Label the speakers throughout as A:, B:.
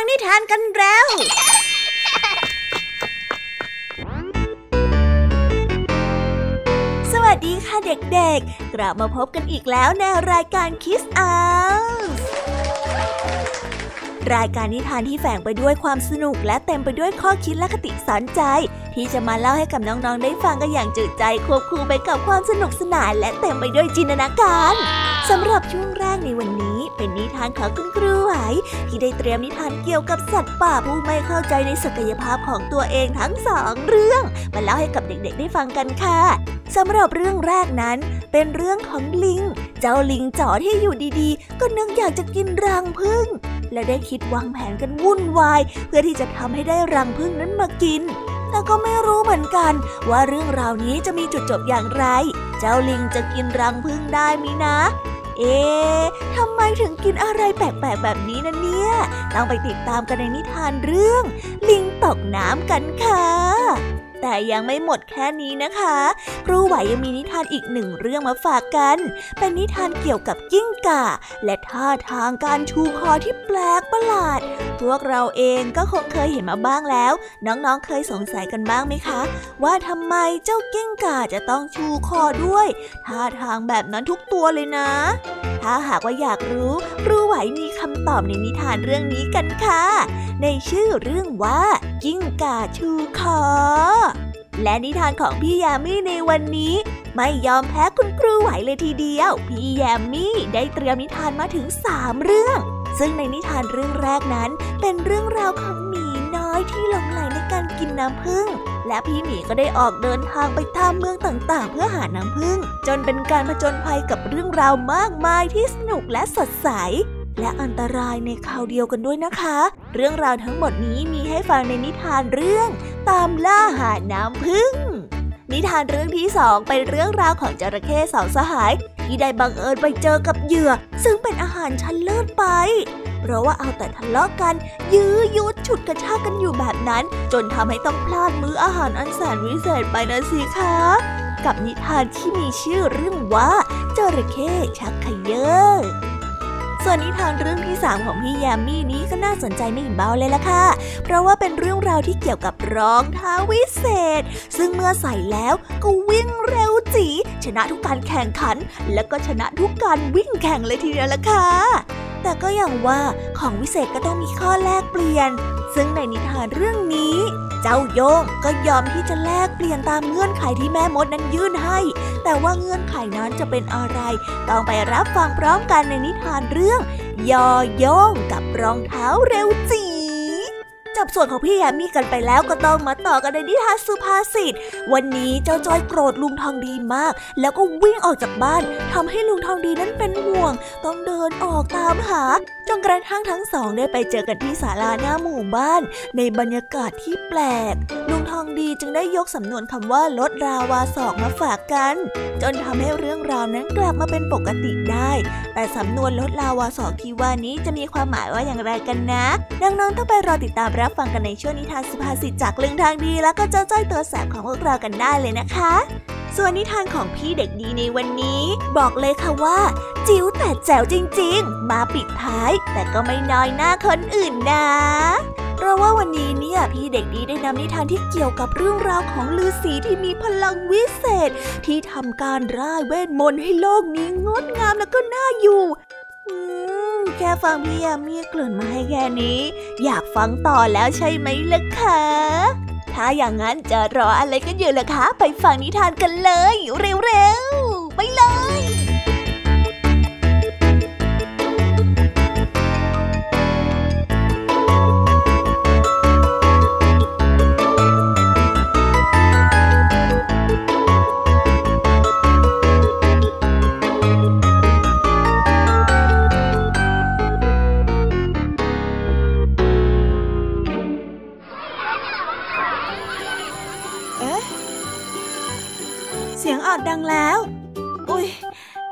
A: ฟังนิทานกันแล้ว สวัสดีค่ะเด็กๆ กลับมาพบกันอีกแล้วในรายการคิสอารายการนิทานที่แฝงไปด้วยความสนุกและเต็มไปด้วยข้อคิดและคติสอนใจ ที่จะมาเล่าให้กับน้องๆได้ฟังกันอย่างจืดใจควบคู่ไปกับความสนุกสนานและเต็มไปด้วยจินตนาการสำหรับช่วงแรกในวันนี้ เป็นนิทานของคุณครูไหว ที่ได้เตรียมนิทานเกี่ยวกับสัตว์ป่าผู้ไม่เข้าใจในศักยภาพของตัวเองทั้งสองเรื่องมาเล่าให้กับเด็กๆได้ฟังกันค่ะสำหรับเรื่องแรกนั้น เป็นเรื่องของลิง เจ้าลิงจ๋อที่อยู่ดีๆ ก็นึกอยากจะกินรังผึ้งและได้คิดวางแผนกันวุ่นวาย เพื่อที่จะทำให้ได้รังผึ้งนั้นมากินแต่ก็ไม่รู้เหมือนกันว่าเรื่องราวนี้จะมีจุดจบอย่างไร เจ้าลิงจะกินรังผึ้งได้มินะ เอ๊ทำไมถึงกินอะไรแปลกๆแบบนี้นะเนี่ย ต้องไปติดตามกันในนิทานเรื่อง ลิงตกน้ำกันค่ะ แต่ยังไม่หมดแค่นี้นะคะ ครูไหวยังมีนิทานอีกหนึ่งเรื่องมาฝากกัน เป็นนิทานเกี่ยวกับกิ้งก่า และท่าทางการชูคอที่แปลกประหลาด พวกเราเองก็คงเคยเห็นมาบ้างแล้ว น้องๆเคยสงสัยกันบ้างไหมคะ ว่าทำไมเจ้ากิ้งก่าจะต้องชูคอด้วย ท่าทางแบบนั้นทุกตัวเลยนะ ถ้าหากว่าอยากรู้ครูไหวมีคำตอบในนิทานเรื่องนี้กันค่ะ ในชื่อเรื่องว่า กิ้งก่าชูคอ และนิทานของพี่ยามีในวันนี้ ไม่ยอมแพ้คุณครูไหวเลยทีเดียว พี่ยามีได้เตรียมนิทานมาถึงสามเรื่อง ซึ่งในนิทานเรื่องแรกนั้น เป็นเรื่องราวของหมีน้อยที่หลงไหลในการกินน้ำผึ้งและพี่หมีก็ได้ออกเดินทางไปตามเมืองต่างๆ เพื่อหาน้ำผึ้งจนเป็นการผจญภัยกับเรื่องราวมากมายที่สนุกและสดใส และอันตรายในคราวเดียวกันด้วยนะคะ เรื่องราวทั้งหมดนี้มีให้ฟังในนิทานเรื่องตามล่าหาน้ำพึ่ง นิทานเรื่องที่สองเป็นเรื่องราวของจระเข้สองสหาย ที่ได้บังเอิญไปเจอกับเหยื่อ ซึ่งเป็นอาหารชั้นเลิศไป เพราะว่าเอาแต่ทะเลาะกัน ยื้อยุดฉุดกระชากกันอยู่แบบนั้น จนทำให้ต้องพลาดมื้ออาหารอันแสนวิเศษไปนะสิคะกับนิทานที่มีชื่อเรื่องว่าจระเข้ชักเขยอ ส่วนนิทานเรื่องที่สามของพี่ยมมี่นี้ก็น่าสนใจไม่เบาเลยล่ะค่ะ เพราะว่าเป็นเรื่องราวที่เกี่ยวกับรองเท้าวิเศษ ซึ่งเมื่อใส่แล้วก็วิ่งเร็วจี ชนะทุกการแข่งขัน และก็ชนะทุกการวิ่งแข่งเลยทีเดียวล่ะค่ะ แต่ก็อย่างว่าของวิเศษก็ต้องมีข้อแลกเปลี่ยน ซึ่งในนิทานเรื่องนี้ เจ้าโยงก็ยอมที่จะแลกเปลี่ยนตามเงื่อนไขที่แม่มดนั้นยื่นให้ แต่ว่าเงื่อนไขนั้นจะเป็นอะไร ต้องไปรับฟังพร้อมกันในนิทานเรื่อง ยอโยงกับรองเท้าเร็วจี จับส่วนของพี่แยมมี่กันไปแล้วก็ต้องมาต่อกันในนิทานสุภาษิต วันนี้เจ้าจอยโกรธลุงทองดีมาก แล้วก็วิ่งออกจากบ้านทำให้ลุงทองดีนั้นเป็นห่วง ต้องเดินออกตามหาจนกระทั่งทั้งสองได้ไปเจอกันที่ศาลาหน้าหมู่บ้าน ในบรรยากาศที่แปลก ลุงทองดีจึงได้ยกสำนวนคำว่าลดราวาศอกมาฝากกัน จนทำให้เรื่องราวนั้นกลับมาเป็นปกติได้ แต่สำนวนลดราวาศอกที่ว่านี้จะมีความหมายว่าอย่างไรกันนะ ดังนั้นต้องไปรอติดตามรับฟังกันในช่วงนิทานสุภาษิตจากลุงทางดี แล้วก็เจ้าจ้อยตัวแสบของพวกเรากันได้เลยนะคะ ส่วนนิทานของพี่เด็กดีในวันนี้ บอกเลยค่ะว่า จิ๋วแต่แจ๋วจริง ๆ มาปิดท้าย แต่ก็ไม่น้อยหน้าคนอื่นนะเพราะว่าวันนี้เนี่ยพี่เด็กดีได้นำนิทานที่เกี่ยวกับเรื่องราวของลือสีที่มีพลังวิเศษ ที่ทำการร่ายเวทมนต์ให้โลกนี้งดงามแล้วก็น่าอยู่ แค่ฟังพี่ยามีกลื่นมาให้แค่นี้ อยากฟังต่อแล้วใช่ไหมล่ะคะ ถ้าอย่างนั้นจะรออะไรกันอยู่ล่ะคะ ไปฟังนิทานกันเลย เร็วๆ ไปเลย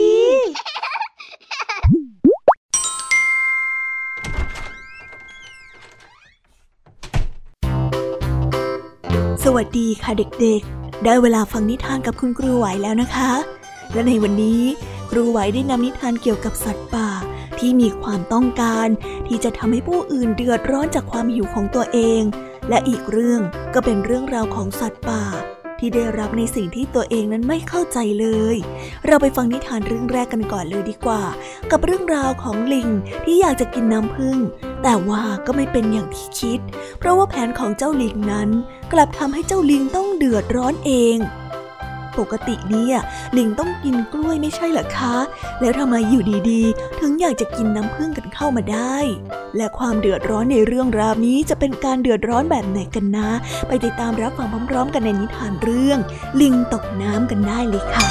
A: ี วัสดีค่ะเด็กๆ ได้เวลาฟังนิทานกับคุณครูไหวแล้วนะคะ และในวันนี้ครูไหวได้นำนิทานเกี่ยวกับสัตว์ป่า ที่มีความต้องการ ที่จะทำให้ผู้อื่นเดือดร้อนจากความหิวของตัวเอง และอีกเรื่องก็เป็นเรื่องราวของสัตว์ป่า ที่ได้รับในสิ่งที่ตัวเองนั้นไม่เข้าใจเลย เราไปฟังนิทานเรื่องแรกกันก่อนเลยดีกว่า กับเรื่องราวของลิงที่อยากจะกินน้ำผึ้ง แต่ว่าก็ไม่เป็นอย่างที่คิด เพราะว่าแผนของเจ้าลิงนั้น กลับทำให้เจ้าลิงต้องเดือดร้อนเอง ปกติเนี่ยลิงต้องกินกล้วยไม่ใช่หรอคะ แล้วทำไมอยู่ดีๆ ถึงอยากจะกินน้ำผึ้งกันเข้ามาได้ และความเดือดร้อนในเรื่องราวนี้จะเป็นการเดือดร้อนแบบไหนกันนะ ไปติดตามรับฟังพร้อมๆ กันในนิทานเรื่อง ลิงตกน้ำกันได้เลยค่ะ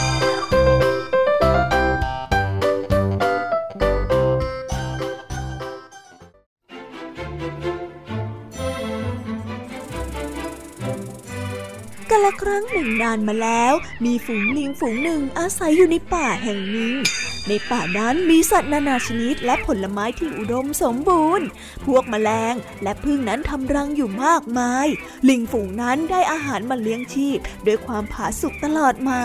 A: กันละครั้งหนึ่งนานมาแล้ว มีฝูงลิงฝูงหนึ่งอาศัยอยู่ในป่าแห่งนี้ ในป่านั้นมีสัตว์นานาชนิดและผลไม้ที่อุดมสมบูรณ์ พวกแมลงและพึ่งนั้นทำรังอยู่มากมาย ลิงฝูงนั้นได้อาหารมาเลี้ยงชีพด้วยความผาสุกตลอดมา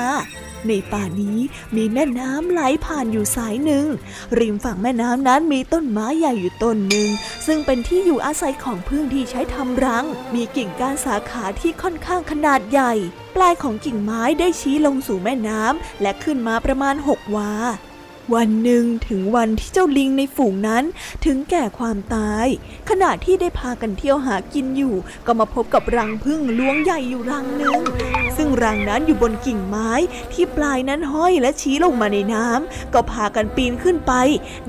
A: ในป่านี้มีแม่น้ำไหลผ่านอยู่สายหนึ่ง ริมฝั่งแม่น้ำนั้นมีต้นไม้ใหญ่อยู่ต้นหนึ่ง ซึ่งเป็นที่อยู่อาศัยของพึ่งที่ใช้ทำรัง มีกิ่งก้านสาขาที่ค่อนข้างขนาดใหญ่ ปลายของกิ่งไม้ได้ชี้ลงสู่แม่น้ำและขึ้นมาประมาณหกวา วันหนึ่งถึงวันที่เจ้าลิงในฝูงนั้นถึงแก่ความตาย ขณะที่ได้พากันเที่ยวหากินอยู่ ก็มาพบกับรังพึ่งล้วงใหญ่อยู่รังหนึ่ง ซึ่งรังนั้นอยู่บนกิ่งไม้ที่ปลายนั้นห้อยและชี้ลงมาในน้ำก็พากันปีนขึ้นไป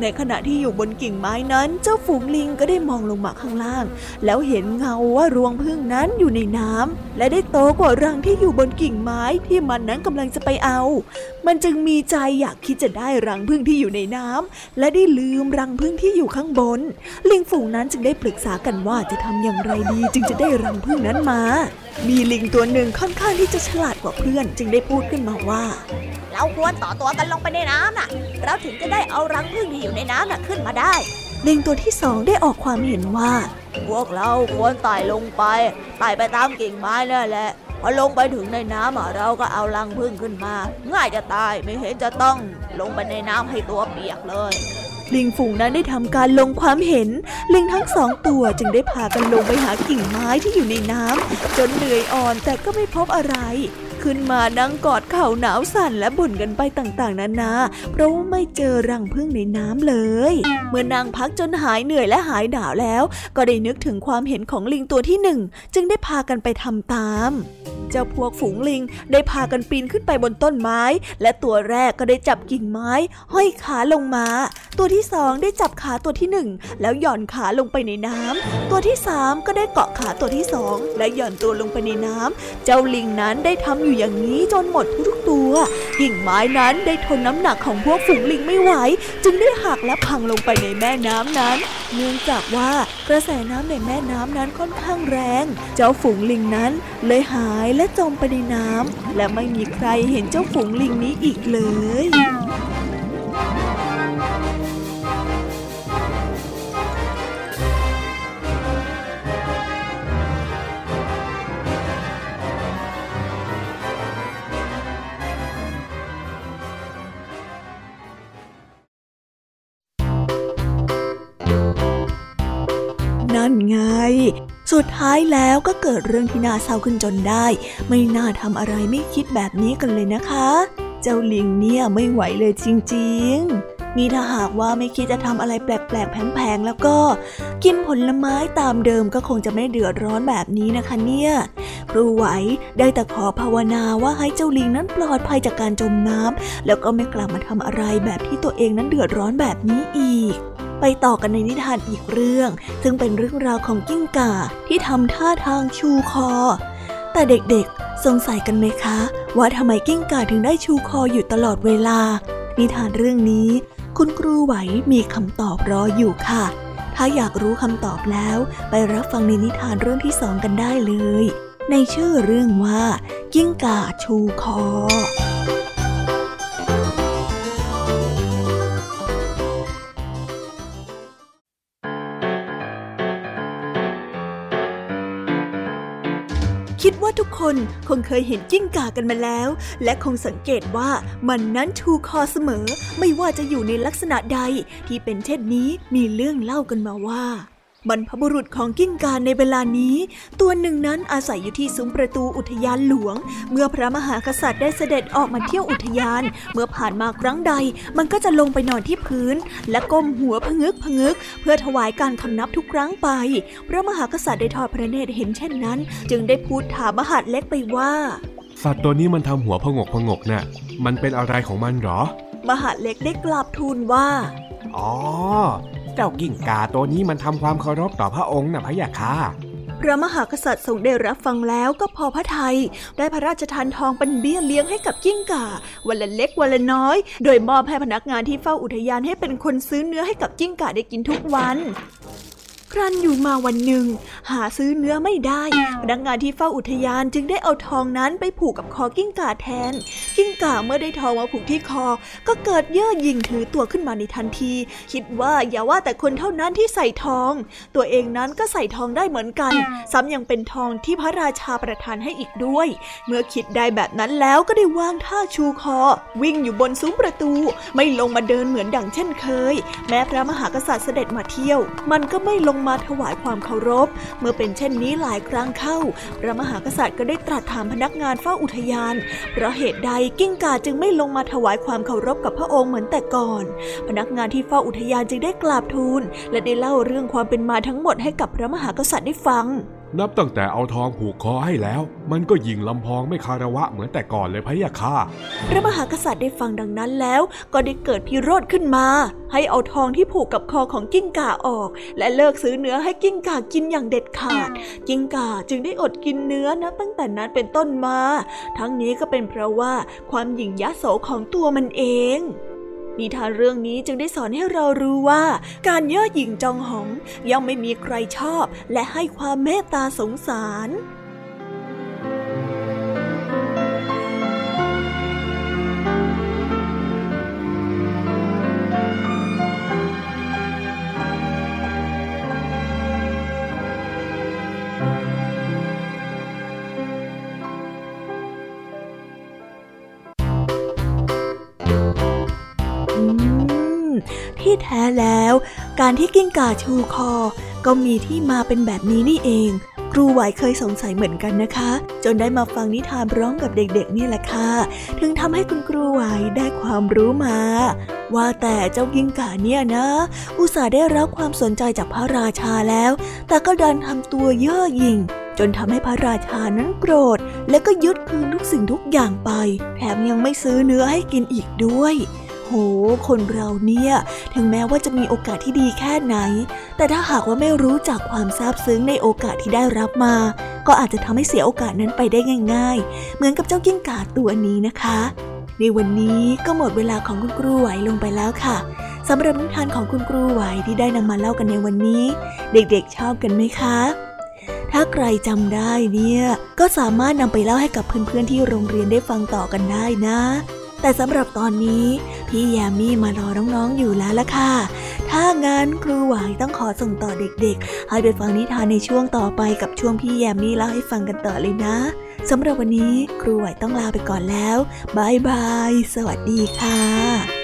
A: ในขณะที่อยู่บนกิ่งไม้นั้น เจ้าฝูงลิงก็ได้มองลงมาข้างล่าง แล้วเห็นเงาว่ารวงพึ่งนั้นอยู่ในน้ำและได้โตกว่ารังที่อยู่บนกิ่งไม้ที่มันนั้นกำลังจะไปเอา มันจึงมีใจอยากคิดจะได้รังพึ่งที่อยู่ในน้ำและได้ลืมรังพึ่งที่อยู่ข้างบน ลิงฝูงนั้นจึงได้ปรึกษากันว่าจะทำอย่างไรดีจึงจะได้รังพึ่งนั้นมา มีลิงตัวหนึ่งค่อนข้างที่จะฉลาดกว่าเพื่อน จึงได้พูดขึ้นมาว่า
B: เราควรต่อตัวกันลงไปในน้ำน่ะ เราถึงจะได้เอารังพึ่งที่อยู่ในน้ำน่ะขึ้นมาได้
A: ลิงตัวที่สองได้ออกความเห็นว่า
B: พวกเราควรไต่ลงไปไต่ไปตามกิ่งไม้นั่นแหละ พอลงไปถึงในน้ำเราก็เอาลังพึ่งขึ้นมา ง่ายจะตายไม่เห็นจะต้องลงไปในน้ำให้ตัวเปียกเลย
A: ลิงฝูงนั้นได้ทำการลงความเห็น ลิงทั้งสองตัวจึงได้พากันลงไปหากิ่งไม้ที่อยู่ในน้ำจนเหนื่อยอ่อนแต่ก็ไม่พบอะไร ขึ้นมานั่งกอดเข่าหนาวสั่นและบ่นกันไปต่างๆ นานา เพราะว่าไม่เจอรังพึ่งในน้ำเลย เมื่อนางพักจนหายเหนื่อยและหายหนาวแล้ว ก็ได้นึกถึงความเห็นของลิงตัวที่หนึ่งจึงได้พากันไปทำตาม เจ้าพวกฝูงลิงได้พากันปีนขึ้นไปบนต้นไม้ และตัวแรกก็ได้จับกิ่งไม้ ห้อยขาลงมา ตัวที่สองได้จับขาตัวที่หนึ่งแล้วหย่อนขาลงไปในน้ำตัวที่สามก็ได้เกาะขาตัวที่สองและหย่อนตัวลงไปในน้ำเจ้าลิงนั้นได้ทำอยู่อย่างนี้จนหมดทุกตัวกิ่งไม้นั้นได้ทนน้ำหนักของพวกฝูงลิงไม่ไหว จึงได้หักและพังลงไปในแม่น้ำนั้น เนื่องจากว่ากระแสน้ำในแม่น้ำนั้นค่อนข้างแรง เจ้าฝูงลิงนั้นเลยหายและจมไปในน้ำและไม่มีใครเห็นเจ้าฝูงลิงนี้อีกเลย สุดท้ายแล้วก็เกิดเรื่องที่น่าเศร้าขึ้นจนได้ ไม่น่าทำอะไรไม่คิดแบบนี้กันเลยนะคะ เจ้าลิงเนี่ยไม่ไหวเลยจริงๆนี่ถ้าหากว่าไม่คิดจะทำอะไรแปลกๆ แผงๆ แล้วก็ กินผลไม้ตามเดิมก็คงจะไม่เดือดร้อนแบบนี้นะคะเนี่ย ครูไหวได้แต่ขอภาวนาว่าให้เจ้าลิงนั้นปลอดภัยจากการจมน้ำแล้วก็ไม่กลับมาทำอะไรแบบที่ตัวเองนั้นเดือดร้อนแบบนี้อีก ไปต่อกันในนิทานอีกเรื่อง ซึ่งเป็นเรื่องราวของกิ้งก่าที่ทำท่าทางชูคอ แต่เด็กๆ สงสัยกันไหมคะ ว่าทำไมกิ้งก่าถึงได้ชูคออยู่ตลอดเวลา นิทานเรื่องนี้ คุณครูไหวมีคำตอบรออยู่ค่ะ ถ้าอยากรู้คำตอบแล้ว ไปรับฟังในนิทานเรื่องที่สองกันได้เลย ในชื่อเรื่องว่า กิ้งก่าชูคอ คิดว่าทุกคนคงเคยเห็นกิ้งก่ากันมาแล้ว และคงสังเกตว่ามันนั้นชูคอเสมอ ไม่ว่าจะอยู่ในลักษณะใดที่เป็นเช่นนี้มีเรื่องเล่ากันมาว่า บรรพบุรุษของกิ้งกาในเวลานี้ ตัวหนึ่งนั้นอาศัยอยู่ที่ซุ้มประตูอุทยานหลวง เมื่อพระมหากษัตริย์ได้เสด็จออกมาเที่ยวอุทยาน เมื่อผ่านมาครั้งใด มันก็จะลงไปนอนที่พื้น และก้มหัวพงึกพงึก เพื่อถวายการคำนับทุกครั้งไป พระมหากษัตริย์ได้ทอดพระเนตรเห็นเช่นนั้น จึงได้พูดถามมหาดเล็กไปว่า
C: สัตว์ตัวนี้มันทำหัวพงกพงกนะ่ะมันเป็นอะไรของมันหรอ
A: มหาดเล็กได้กราบทูลว่า
C: อ๋อ เจ้ากิ้งกาตัวนี้มันทำความเคารพต่อพระองค์นะพะยะค่ะ
A: พระมหากษัตริย์ทรงได้รับฟังแล้วก็พอพระทัยได้พระราชทานทองเป็นเบี้ยเลี้ยงให้กับกิ้งก่า วันละเล็กวันละน้อย โดยมอบให้พนักงานที่เฝ้าอุทยานให้เป็นคนซื้อเนื้อให้กับกิ้งก่าได้กินทุกวัน ครั้นอยู่มาวันหนึ่ง หาซื้อเนื้อไม่ได้ พนักงานที่เฝ้าอุทยานจึงได้เอาทองนั้นไปผูกกับคอกิ้งก่าแทน กิ้งก่าเมื่อได้ทองมาผูกที่คอ ก็เกิดเย่อหยิ่งถือตัวขึ้นมาในทันที คิดว่าอย่าว่าแต่คนเท่านั้นที่ใส่ทอง ตัวเองนั้นก็ใส่ทองได้เหมือนกัน ซ้ำยังเป็นทองที่พระราชาประทานให้อีกด้วย เมื่อคิดได้แบบนั้นแล้วก็ได้วางท่าชูคอ วิ่งอยู่บนซุ้มประตู ไม่ลงมาเดินเหมือนดังเช่นเคย แม้พระมหากษัตริย์เสด็จมาเที่ยว มันก็ไม่ลงมาถวายความเคารพ เมื่อเป็นเช่นนี้หลายครั้งเข้า พระมหากษัตริย์ก็ได้ตรัสถามพนักงานเฝ้าอุทยาน เพราะเหตุใดกิ้งก่าจึงไม่ลงมาถวายความเคารพกับพระองค์เหมือนแต่ก่อน พนักงานที่เฝ้าอุทยานจึงได้กราบทูล และได้เล่าเรื่องความเป็นมาทั้งหมดให้กับพระมหากษัตริย์ได้ฟัง
C: นับตั้งแต่เอาทองผูกคอให้แล้ว มันก็ยิงลำพองไม่คาระวะเหมือนแต่ก่อนเลยพะยะค่ะ
A: พระมหากษัตริย์ได้ฟังดังนั้นแล้วก็ได้เกิดพิโรธขึ้นมา ให้เอาทองที่ผูกกับคอของกิ้งก่าออก และเลิกซื้อเนื้อให้กิ้งก่ากินอย่างเด็ดขาด กิ้งก่าจึงได้อดกินเนื้อนะตั้งแต่นั้นเป็นต้นมา ทั้งนี้ก็เป็นเพราะว่าความหยิ่งยโสของตัวมันเอง นิทานเรื่องนี้จึงได้สอนให้เรารู้ว่า การเย่อหยิ่งจองหองย่อมไม่มีใครชอบ และให้ความเมตตาสงสาร แท้แล้ว การที่กิ้งก่าชูคอ ก็มีที่มาเป็นแบบนี้นี่เอง ครูไหวเคยสงสัยเหมือนกันนะคะ จนได้มาฟังนิทานร้องกับเด็กๆนี่แหละค่ะ ถึงทำให้คุณครูไหวได้ความรู้มา ว่าแต่เจ้ากิ้งก่าเนี่ยนะ อุตส่าห์ได้รับความสนใจจากพระราชาแล้ว แต่ก็ดันทำตัวเย่อหยิ่งจนทำให้พระราชานั้นโกรธ และก็ยึดคืนทุกสิ่งทุกอย่างไป แถมยังไม่ซื้อเนื้อให้กินอีกด้วย โห คนเราเนี่ย ถึงแม้ว่าจะมีโอกาสที่ดีแค่ไหน แต่ถ้าหากว่าไม่รู้จักความซาบซึ้งในโอกาสที่ได้รับมา ก็อาจจะทำให้เสียโอกาสนั้นไปได้ง่าย ๆ เหมือนกับเจ้ากิ้งก่าตัวนี้นะคะ ในวันนี้ก็หมดเวลาของคุณครูไหวลงไปแล้วค่ะสำหรับนิทานของคุณครูไหวที่ได้นำมาเล่ากันในวันนี้ เด็กๆชอบกันไหมคะ ถ้าใครจำได้เนี่ย ก็สามารถนำไปเล่าให้กับเพื่อนๆที่โรงเรียนได้ฟังต่อกันได้นะ แต่สำหรับตอนนี้พี่แยมมี่มารอน้องๆอยู่แล้วล่ะค่ะ ถ้างั้นครูไหวต้องขอส่งต่อเด็กๆ ให้ไปฟังนิทานในช่วงต่อไปกับช่วงพี่แยมมี่เล่าให้ฟังกันต่อเลยนะสำหรับวันนี้ครูไหวต้องลาไปก่อนแล้วบายบาย สวัสดีค่ะ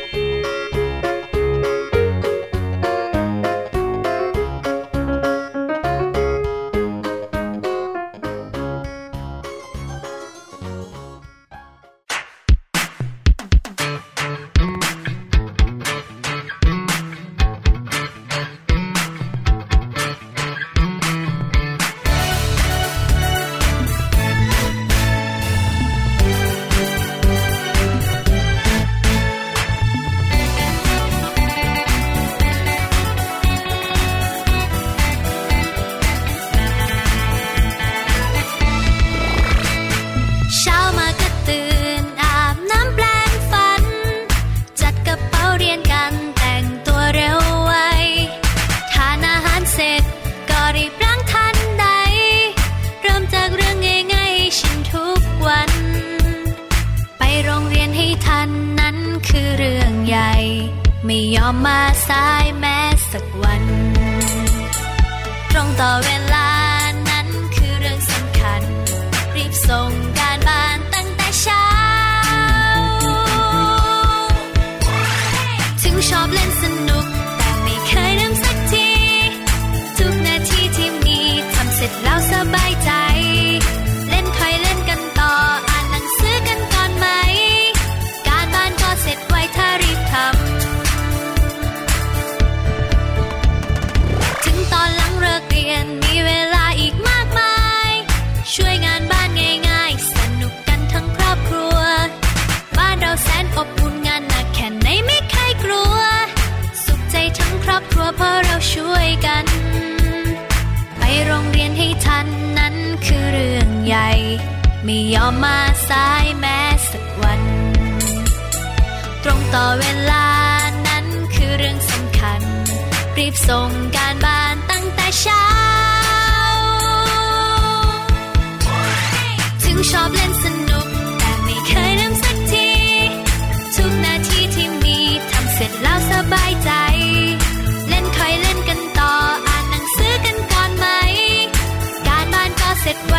D: ต่อเวลานั้นคือเรื่องสำคัญ รีบส่งการบ้านตั้งแต่เช้า ถึงชอบเล่นสนุก แต่ไม่เคยลืมสักที ทุกนาทีที่มีทำเสร็จแล้วสบายใจ เล่นคอยเล่นกันต่อ อ่านหนังสือกันก่อนไหม การบ้านก็เสร็จไว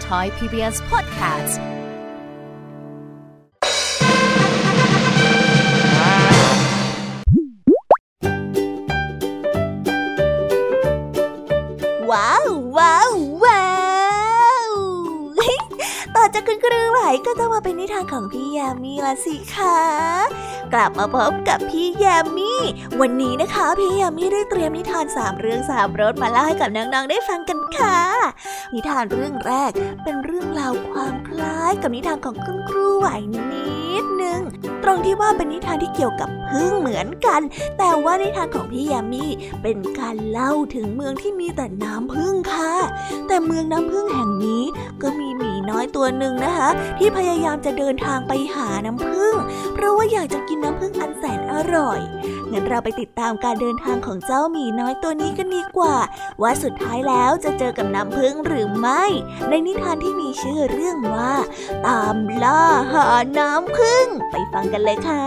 E: Thai PBS Podcast. า
A: งของพี่ยามีละสิคะกลับมาพบกับพี่ยามีวันนี้นะคะ พี่ยามีได้เตรียมนิทานสามเรื่องสามรสมาเล่าให้กับน้องๆได้ฟังกันค่ะ นิทานเรื่องแรกเป็นเรื่องราวความคล้ายกับนิทานของคุณครูไหวนี้ ดนึง ตรงที่ว่าเป็นนิทานที่เกี่ยวกับพึ่งเหมือนกัน แต่ว่านิทานของพี่ยามีเป็นการเล่าถึงเมืองที่มีแต่น้ำพึ่งค่ะ แต่เมืองน้ำพึ่งแห่งนี้ก็มีหมีน้อยตัวหนึ่งนะคะ ที่พยายามจะเดินทางไปหาน้ำพึ่ง เพราะว่าอยากจะกินน้ำพึ่งอันแสนอร่อยงั้นเราไปติดตามการเดินทางของเจ้าหมีน้อยตัวนี้กันดีกว่า ว่าสุดท้ายแล้วจะเจอกับน้ำพึ่งหรือไม่ ในนิทานที่มีชื่อเรื่องว่า ตามล่าหาน้ำพึ่ง ไปฟังกันเลยค่ะ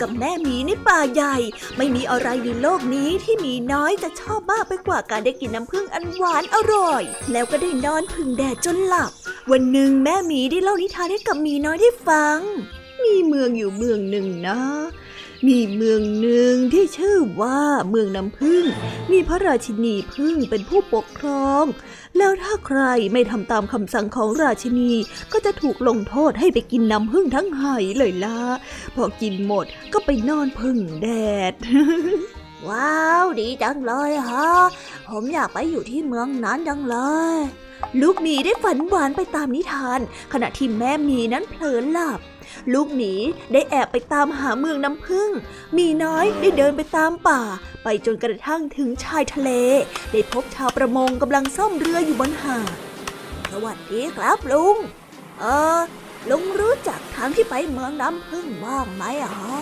A: กับแม่หมีในป่าใหญ่ ไม่มีอะไรในโลกนี้ที่หมีน้อยจะชอบมากไปกว่าการได้กินน้ำผึ้งอันหวานอร่อย แล้วก็ได้นอนพึ่งแดดจนหลับ วันหนึ่งแม่หมีได้เล่านิทานให้กับหมีน้อยได้ฟัง มีเมืองอยู่เมืองหนึ่งนะ มีเมืองหนึ่งที่ชื่อว่าเมืองน้ำผึ้งมีพระราชินีผึ้งเป็นผู้ปกครอง แล้วถ้าใครไม่ทำตามคำสั่งของราชินีก็จะถูกลงโทษให้ไปกินน้ำผึ้งทั้งไหเลยล่ะ พอกินหมดก็ไปนอนพึ่งแดดว้าว ดีจังเลยฮะ ผมอยากไปอยู่ที่เมืองนั้นจังเลย ลูกหมีได้ฝันหวานไปตามนิทาน ขณะที่แม่หมีนั้นเผลอหลับ ลูกหมีได้แอบไปตามหาเมืองน้ำผึ้งมีน้อยได้เดินไปตามป่า ไปจนกระทั่งถึงชายทะเล ได้พบชาวประมงกำลังซ่อมเรืออยู่บนหาด สวัสดีครับลุง เออลุงรู้จักทางที่ไปเมืองน้ำพึ่งบ้างไหมอะฮะ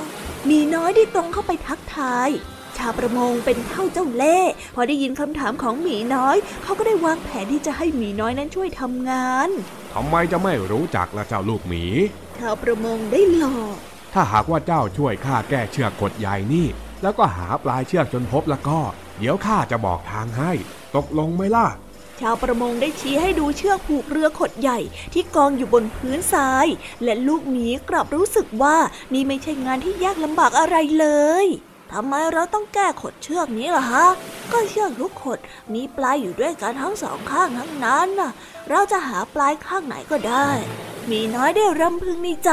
A: มีน้อยได้ตรงเข้าไปทักทาย ชาวประมงเป็นเท่าเจ้าเล่ห์พอได้ยินคำถามของหมีน้อย เขาก็ได้วางแผนที่จะให้หมีน้อยนั้นช่วยทำงาน
C: ทำไมจะไม่รู้จักล่ะเจ้าลูกหมี
A: ชาวประมงได้หลอก
C: ถ้าหากว่าเจ้าช่วยข้าแก้เชือกกดใยนี่ แล้วก็หาปลายเชือกจนพบแล้วก็ เดี๋ยวข้าจะบอกทางให้ ตกลงไหมล่ะ
A: ชาวประมงได้ชี้ให้ดูเชือกผูกเรือขดใหญ่ที่กองอยู่บนพื้นทราย และลูกหมีกลับรู้สึกว่านี่ไม่ใช่งานที่ยากลำบากอะไรเลย ทำไมเราต้องแก้ขดเชือกนี้ล่ะฮะ ก็เชือกทุกขดมีปลายอยู่ด้วยกันทั้งสองข้างทั้งนั้นน่ะ เราจะหาปลายข้างไหนก็ได้ มีน้อยได้รำพึงในใจ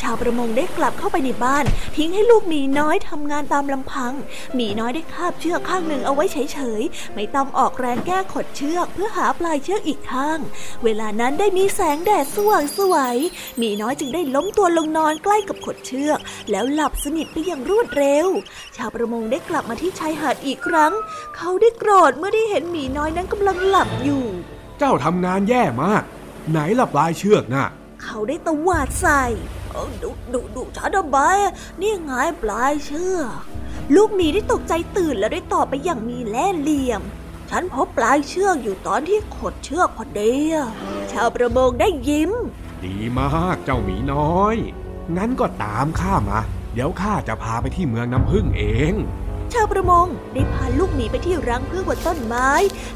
A: ชาวประมงได้กลับเข้าไปในบ้าน ทิ้งให้ลูกมีน้อยทำงานตามลำพัง มีน้อยได้คาบเชือกข้างหนึ่งเอาไว้เฉยๆ ไม่ต้องออกแรงแก้ขดเชือกเพื่อหาปลายเชือกอีกข้าง เวลานั้นได้มีแสงแดดสว่างสวยมีน้อยจึงได้ล้มตัวลงนอนใกล้กับขดเชือก แล้วหลับสนิทไปอย่างรวดเร็ว ชาวประมงได้กลับมาที่ชายหาดอีกครั้ง เขาได้โกรธเมื่อได้เห็นหมีน้อยนั้นกำลังหลับอยู่
C: เจ้าทำงานแย่มาก ไหนล่ะปลายเชือกน่ะ
A: เขาได้ตวาดใส่ดูดูดูฉันทำไมนี่ไงปลายเชือกลูกหมีได้ตกใจตื่นแล้วได้ตอบไปอย่างมีแล่เหลี่ยม ฉันพบปลายเชือกอยู่ตอนที่ขดเชือกพอดีชาวประมงได้ยิ้ม
C: ดีมากเจ้าหมีน้อย งั้นก็ตามข้ามา เดี๋ยวข้าจะพาไปที่เมืองน้ำพึ่งเอง
A: ชาวประมงได้พาลูกหมีไปที่รังผึ้งบนต้นไม้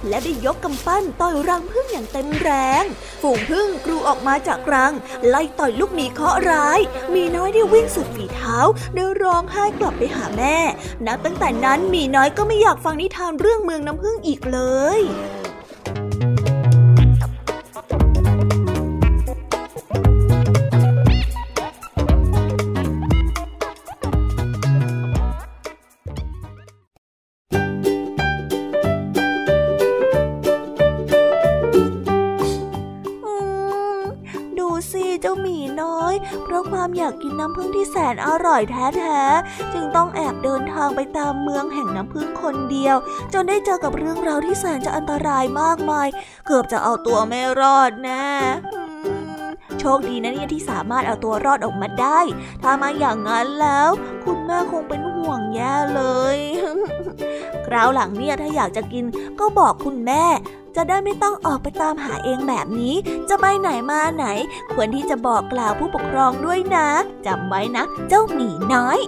A: และได้ยกกำปั้นต่อยรังผึ้งอย่างเต็มแรง ฝูงผึ้งกรูออกมาจากรัง ไล่ต่อยลูกหมีเคาะร้าย มีน้อยได้วิ่งสุดฝีเท้าเดินร้องไห้กลับไปหาแม่ นับตั้งแต่นั้นมีน้อยก็ไม่อยากฟังนิทานเรื่องเมืองน้ำผึ้งอีกเลยำผึ้งที่แสนอร่อยแท้ๆ จึงต้องแอบเดินทางไปตามเมืองแห่งน้ำผึ้งคนเดียว จนได้เจอกับเรื่องราวที่แสนจะอันตรายมากมาย เกือบจะเอาตัวไม่รอดแน่โชคดีนะเนี่ยที่สามารถเอาตัวรอดออกมาได้ ถ้ามาอย่างนั้นแล้ว คุณแม่คงเป็นห่วงแย่เลย คราวหลังเนี่ยถ้าอยากจะกินก็บอกคุณแม่ จะได้ไม่ต้องออกไปตามหาเองแบบนี้ จะไปไหนมาไหน ควรที่จะบอกกล่าวผู้ปกครองด้วยนะจำไว้นะ เจ้าหมีน้อย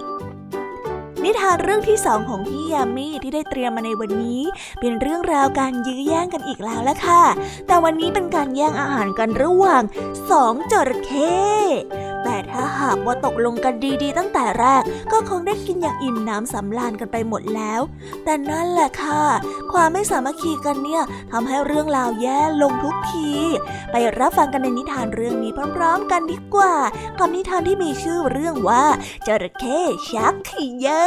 A: นิทานเรื่องที่สองของพี่ยามีที่ได้เตรียมมาในวันนี้ เป็นเรื่องราวการยื้อแย่งกันอีกแล้วละค่ะ แต่วันนี้เป็นการแย่งอาหารกันระหว่างสองจระเข้แต่ถ้าหากว่าตกลงกันดีๆ ตั้งแต่แรกก็คงได้กินอย่างอิ่มน้ำสำราญกันไปหมดแล้ว แต่นั่นแหละค่ะ ความไม่สามัคคีกันเนี่ยทำให้เรื่องราวแย่ลงทุกที ไปรับฟังกันในนิทานเรื่องนี้พร้อมๆ กันดีกว่า กับนิทานที่มีชื่อเรื่องว่าจระเข้ชักเยอะ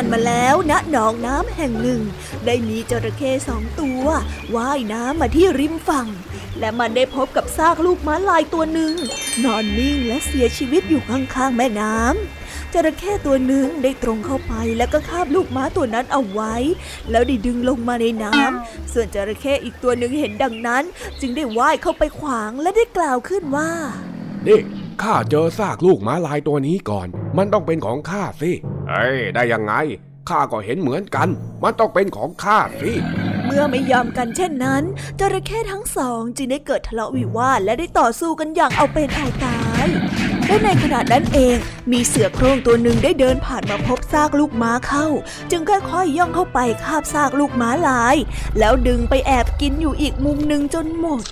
A: านมาแล้วณหนองน้ำแห่งหนึ่ง ได้มีจระเข้สองตัวว่ายน้ำมาที่ริมฝั่ง และมันได้พบกับซากลูกม้าลายตัวหนึ่ง นอนนิ่งและเสียชีวิตอยู่ข้างๆแม่น้ำ จระเข้ตัวหนึ่งได้ตรงเข้าไปแล้วก็คาบลูกม้าตัวนั้นเอาไว้ แล้วได้ดึงลงมาในน้ำส่วนจระเข้อีกตัวหนึ่งเห็นดังนั้น จึงได้ว่ายเข้าไปขวางและได้กล่าวขึ้นว่า
C: นี่ข้าเจอซากลูกม้าลายตัวนี้ก่อน มันต้องเป็นของข้าสิเอ้ยได้ยังไงข้าก็เห็นเหมือนกัน มันต้องเป็นของข้าสิ
A: เมื่อไม่ยอมกันเช่นนั้น จระเข้ทั้งสองจึงได้เกิดทะเลาะวิวาทและได้ต่อสู้กันอย่างเอาเป็นเอาตาย และในขณะนั้นเอง มีเสือโคร่งตัวหนึ่งได้เดินผ่านมาพบซากลูกม้าเข้า จึงค่อยๆย่องเข้าไปคาบซากลูกม้าลาย แล้วดึงไปแอบกินอยู่อีกมุมหนึ่งจนหมด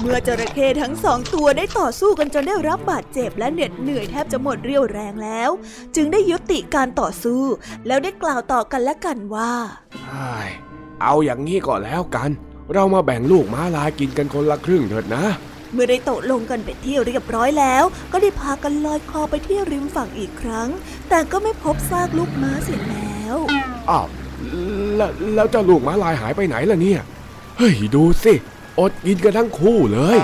A: เมื่อจระเข้ทั้งสองตัวได้ต่อสู้กันจนได้รับบาดเจ็บและเหน็ดเหนื่อยแทบจะหมดเรี่ยวแรงแล้ว จึงได้ยุติการต่อสู้ แล้วได้กล่าวต่อกันและกันว่า
C: เอาอย่างนี้ก็แล้วกัน เรามาแบ่งลูกม้าลายกินกันคนละครึ่งเถิดนะ
A: เมื่อได้ตกลงกันเป็นที่เรียบร้อยแล้ว ก็ได้พากันลอยคอไปที่ริมฝั่งอีกครั้ง แต่ก็ไม่พบซากลูกม้าเสียแล้ว
C: อ้าวแล้วเจ้าลูกม้าลายหายไปไหนล่ะเนี่ย เฮ้ยดูสิ อดกินกันทั้งคู่เลย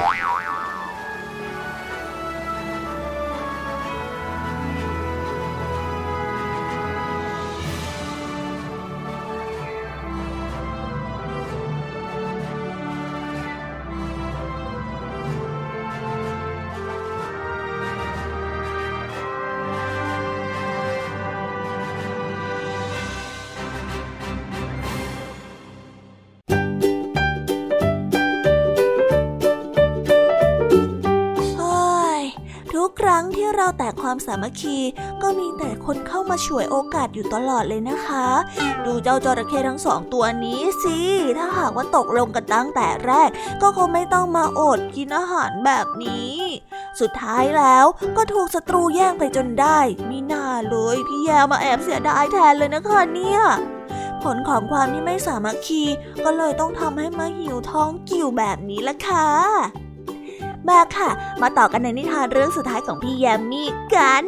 A: ความสามัคคีก็มีแต่คนเข้ามาฉวยโอกาสอยู่ตลอดเลยนะคะ ดูเจ้าจระเข้ทั้งสองตัวนี้สิ ถ้าหากว่าตกลงกันตั้งแต่แรก ก็คงไม่ต้องมาอดกินอาหารแบบนี้ สุดท้ายแล้วก็ถูกศัตรูแย่งไปจนได้มีหน้าเลยพี่แยมาแอบเสียดายแทนเลยนะคะเนี่ยผลของความที่ไม่สามัคคีก็เลยต้องทำให้มาหิวท้องกิ่วแบบนี้ละค่ะ มาค่ะ มาต่อกันในนิทานเรื่องสุดท้ายของพี่แยมมี่กัน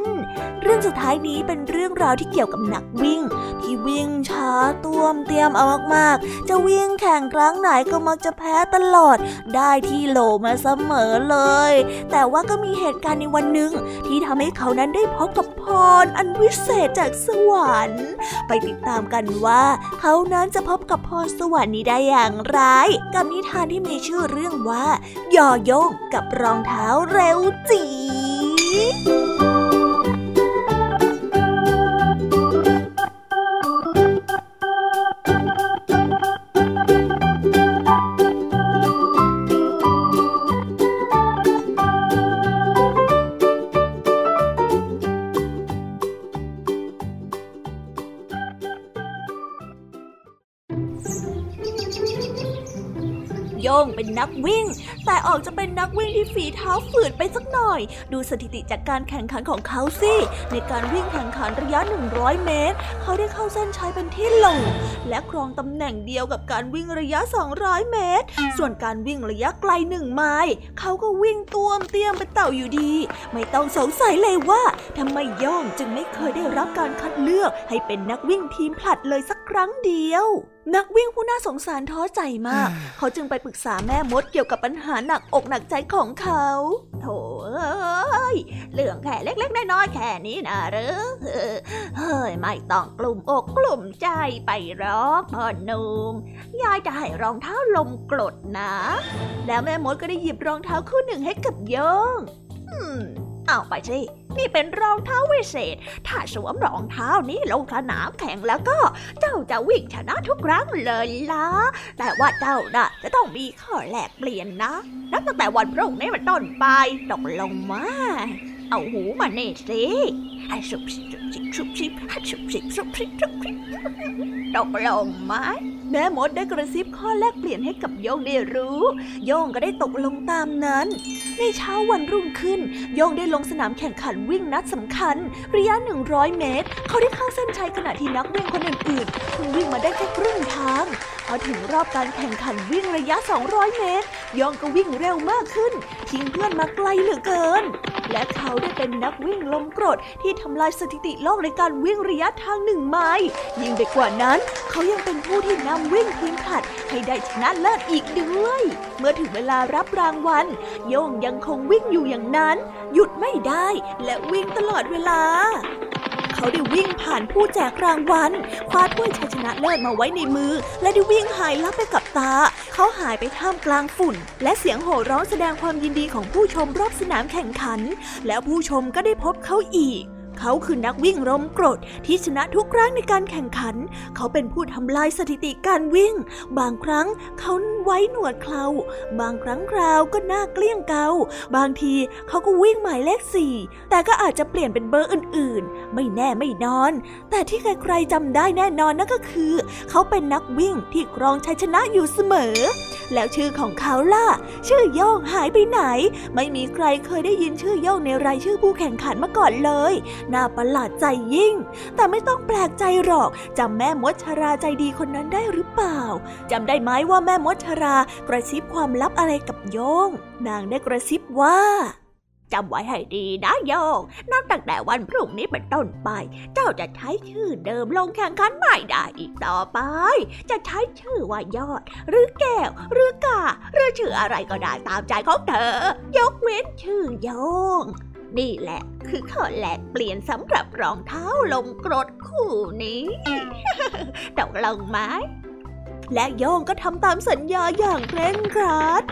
A: เรื่องสุดท้ายนี้เป็นเรื่องราวที่เกี่ยวกับนักวิ่ง ที่วิ่งช้าต้วมเตรียมเอามากๆ จะวิ่งแข่งครั้งไหนก็มักจะแพ้ตลอด ได้ที่โหลมาเสมอเลย แต่ว่าก็มีเหตุการณ์ในวันหนึ่ง ที่ทำให้เขานั้นได้พบกับพรอันวิเศษจากสวรรค์ ไปติดตามกันว่า เขานั้นจะพบกับพรสวรรค์นี้ได้อย่างไร กับนิทานที่มีชื่อเรื่องว่ายอโยงกับรองเท้าเร็วจีโย ออกจะเป็นนักวิ่งที่ฝีเท้าฝืดไปสักหน่อย ดูสถิติจากการแข่งขันของเขาสิ ในการวิ่งแข่งขันระยะ 100 เมตร เขาได้เข้าเส้นชัยเป็นที่หลงและครองตำแหน่งเดียวกับการวิ่งระยะ 200 เมตร ส่วนการวิ่งระยะไกลหนึ่งไมล์เขาก็วิ่งต้วมเตี้ยมเป็นเต่าอยู่ดี ไม่ต้องสงสัยเลยว่าทำไมย่องจึงไม่เคยได้รับการคัดเลือกให้เป็นนักวิ่งทีมผลัดเลยสักครั้งเดียวนักวิ่งผู้น่าสงสารท้อใจมาก เขาจึงไปปรึกษาแม่มดเกี่ยวกับปัญหาหนักอกหนักใจของเขา
B: โถเอ้ย เรื่องแค่เล็ก ๆ น้อยๆแค่นี้นะหรือ เฮ้ย ไม่ต้องกลุ่มอกกลุ่มใจไปรอกพ่อหนุ่มยายจะให้รองเท้าลมกรดนะ
A: แล้วแม่มดก็ได้หยิบรองเท้าคู่หนึ่งให้กับโยง
B: อืม เอาไปสิ นี่เป็นรองเท้าวิเศษ ถ้าสวมรองเท้านี้ลงสนามแข่งแล้วก็ เจ้าจะวิ่งชนะทุกครั้งเลยล่ะ แต่ว่าเจ้าน่ะ จะต้องมีข้อแลกเปลี่ยนนะ นับตั้งแต่วันพรุ่งนี้เป็นต้นไปตกลงมา เอาหูมาเน่สิให้สุบสิบสิบสุบสิบให้สุบสิบสุบสิบสุบสิบตกลงไหม
A: แม่มดได้กระซิบข้อแลกเปลี่ยนให้กับโยงได้รู้ โยงก็ได้ตกลงตามนั้น ในเช้าวันรุ่งขึ้น โยงได้ลงสนามแข่งขันวิ่งนัดสำคัญ ระยะ 100 เมตร เขาได้เข้าเส้นชัยขณะที่นักวิ่งคนอื่นๆเพิ่งวิ่งมาได้แค่ครึ่งทางพอถึงรอบการแข่งขันวิ่งระยะ 200 เมตรโยงก็วิ่งเร็วมากขึ้น ทิ้งเพื่อนมาไกลเหลือเกิน และเขาได้เป็นนักวิ่งลมกรดที่ทำลายสถิติโลกในการวิ่งระยะทางหนึ่งไมล์ยิ่งไปกว่านั้น เขายังเป็นผู้ที่นำวิ่งทีมขัดให้ได้ชนะเลิศอีกด้วย เมื่อถึงเวลารับรางวัลโยงยังคงวิ่งอยู่อย่างนั้น หยุดไม่ได้และวิ่งตลอดเวลา เขาได้วิ่งผ่านผู้แจกรางวัลคว้าถ้วยชัยชนะเลิศมาไว้ในมือ และได้วิ่งหายลับไปกับตา เขาหายไปท่ามกลางฝุ่น และเสียงโห่ร้องแสดงความยินดีของผู้ชมรอบสนามแข่งขัน แล้วผู้ชมก็ได้พบเขาอีก เขาคือนักวิ่งร่มกรดที่ชนะทุกครั้งในการแข่งขัน เขาเป็นผู้ทำลายสถิติการวิ่ง บางครั้งเขาไว้หนวดเคราบางครั้งคราวก็หน้าเกลี้ยงเกาบางทีเขาก็วิ่งหมายเลขสี่แต่ก็อาจจะเปลี่ยนเป็นเบอร์อื่นๆ ไม่แน่ไม่นอน แต่ที่ใครๆจำได้แน่นอนนั่นก็คือ เขาเป็นนักวิ่งที่ครองชัยชนะอยู่เสมอ แล้วชื่อของเขาล่ะ ชื่อโย่งหายไปไหน ไม่มีใครเคยได้ยินชื่อโย่งในรายชื่อผู้แข่งขันมาก่อนเลยน่าประหลาดใจยิ่ง แต่ไม่ต้องแปลกใจหรอกจำแม่มดชราใจดีคนนั้นได้หรือเปล่าจำได้ไหมว่าแม่มดชรากระซิบความลับอะไรกับโยง นางได้กระซิบว่า
B: จำไว้ให้ดีนะโยงนับตั้งแต่วันพรุ่งนี้เป็นต้นไป เจ้าจะใช้ชื่อเดิมลงแข่งขันไม่ได้อีกต่อไป จะใช้ชื่อว่ายอด หรือแก้ว หรือกาหรือชื่ออะไรก็ได้ตามใจของเธอ ยกเว้นชื่อโยง นี่แหละ คือข้อแลกเปลี่ยนสำหรับรองเท้าลมกรดคู่นี้ตกลงไหม
A: และโยงก็ทำตามสัญญาอย่างเคร่งครัด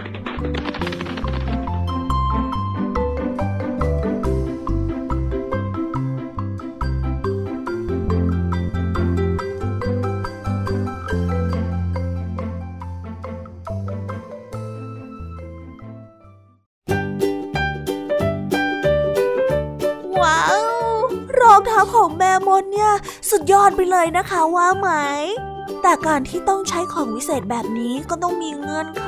D: เท้าของแมมมดเนี่ย สุดยอดไปเลยนะคะว่าไหม แต่การที่ต้องใช้ของวิเศษแบบนี้ก็ต้องมีเงื่อนไข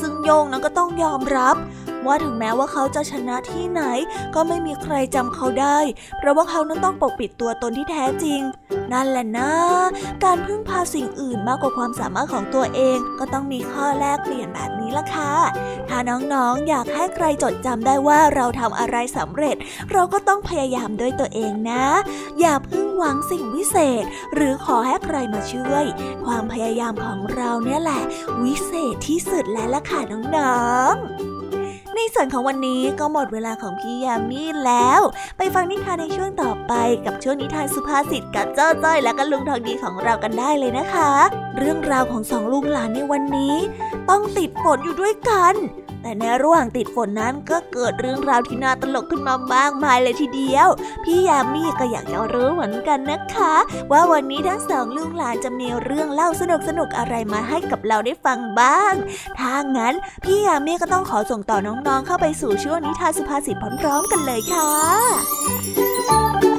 D: ซึ่งโยงนั้นก็ต้องยอมรับ ว่าถึงแม้ว่าเขาจะชนะที่ไหน ก็ไม่มีใครจำเขาได้ เพราะว่าเขานั้นต้องปกปิดตัวตนที่แท้จริง นั่นแหละนะ การพึ่งพาสิ่งอื่นมากกว่าความสามารถของตัวเอง ก็ต้องมีข้อแลกเปลี่ยนแบบนี้ละค่ะ ถ้าน้องๆอยากให้ใครจดจำได้ว่าเราทำอะไรสำเร็จ เราก็ต้องพยายามด้วยตัวเองนะ อย่าพึ่งหวังสิ่งวิเศษ หรือขอให้ใครมาช่วย ความพยายามของเราเนี่ยแหละ วิเศษที่สุดแล้วล่ะค่ะน้องๆ ในส่วนของวันนี้ก็หมดเวลาของพี่ยามีแล้ว ไปฟังนิทานในช่วงต่อไปกับช่วงนิทานสุภาษิตกับเจ้าจ้อยและก็ลุงทองดีของเรากันได้เลยนะคะ เรื่องราวของสองลุงหลานในวันนี้ ต้องติดฝนอยู่ด้วยกัน แต่ในระหว่างติดฝนนั้นก็เกิดเรื่องราวที่น่าตลกขึ้นมามากมายเลยทีเดียว พี่ยามีก็อยากจะรู้เหมือนกันนะคะ ว่าวันนี้ทั้งสองลุงหลานจะมีเรื่องเล่าสนุกสนุกอะไรมาให้กับเราได้ฟังบ้าง ถ้างั้นพี่ยามีก็ต้องขอส่งต่อน้องๆเข้าไปสู่ช่วงนิทานสุภาษิตพร้อม ๆ กันเลยค่ะ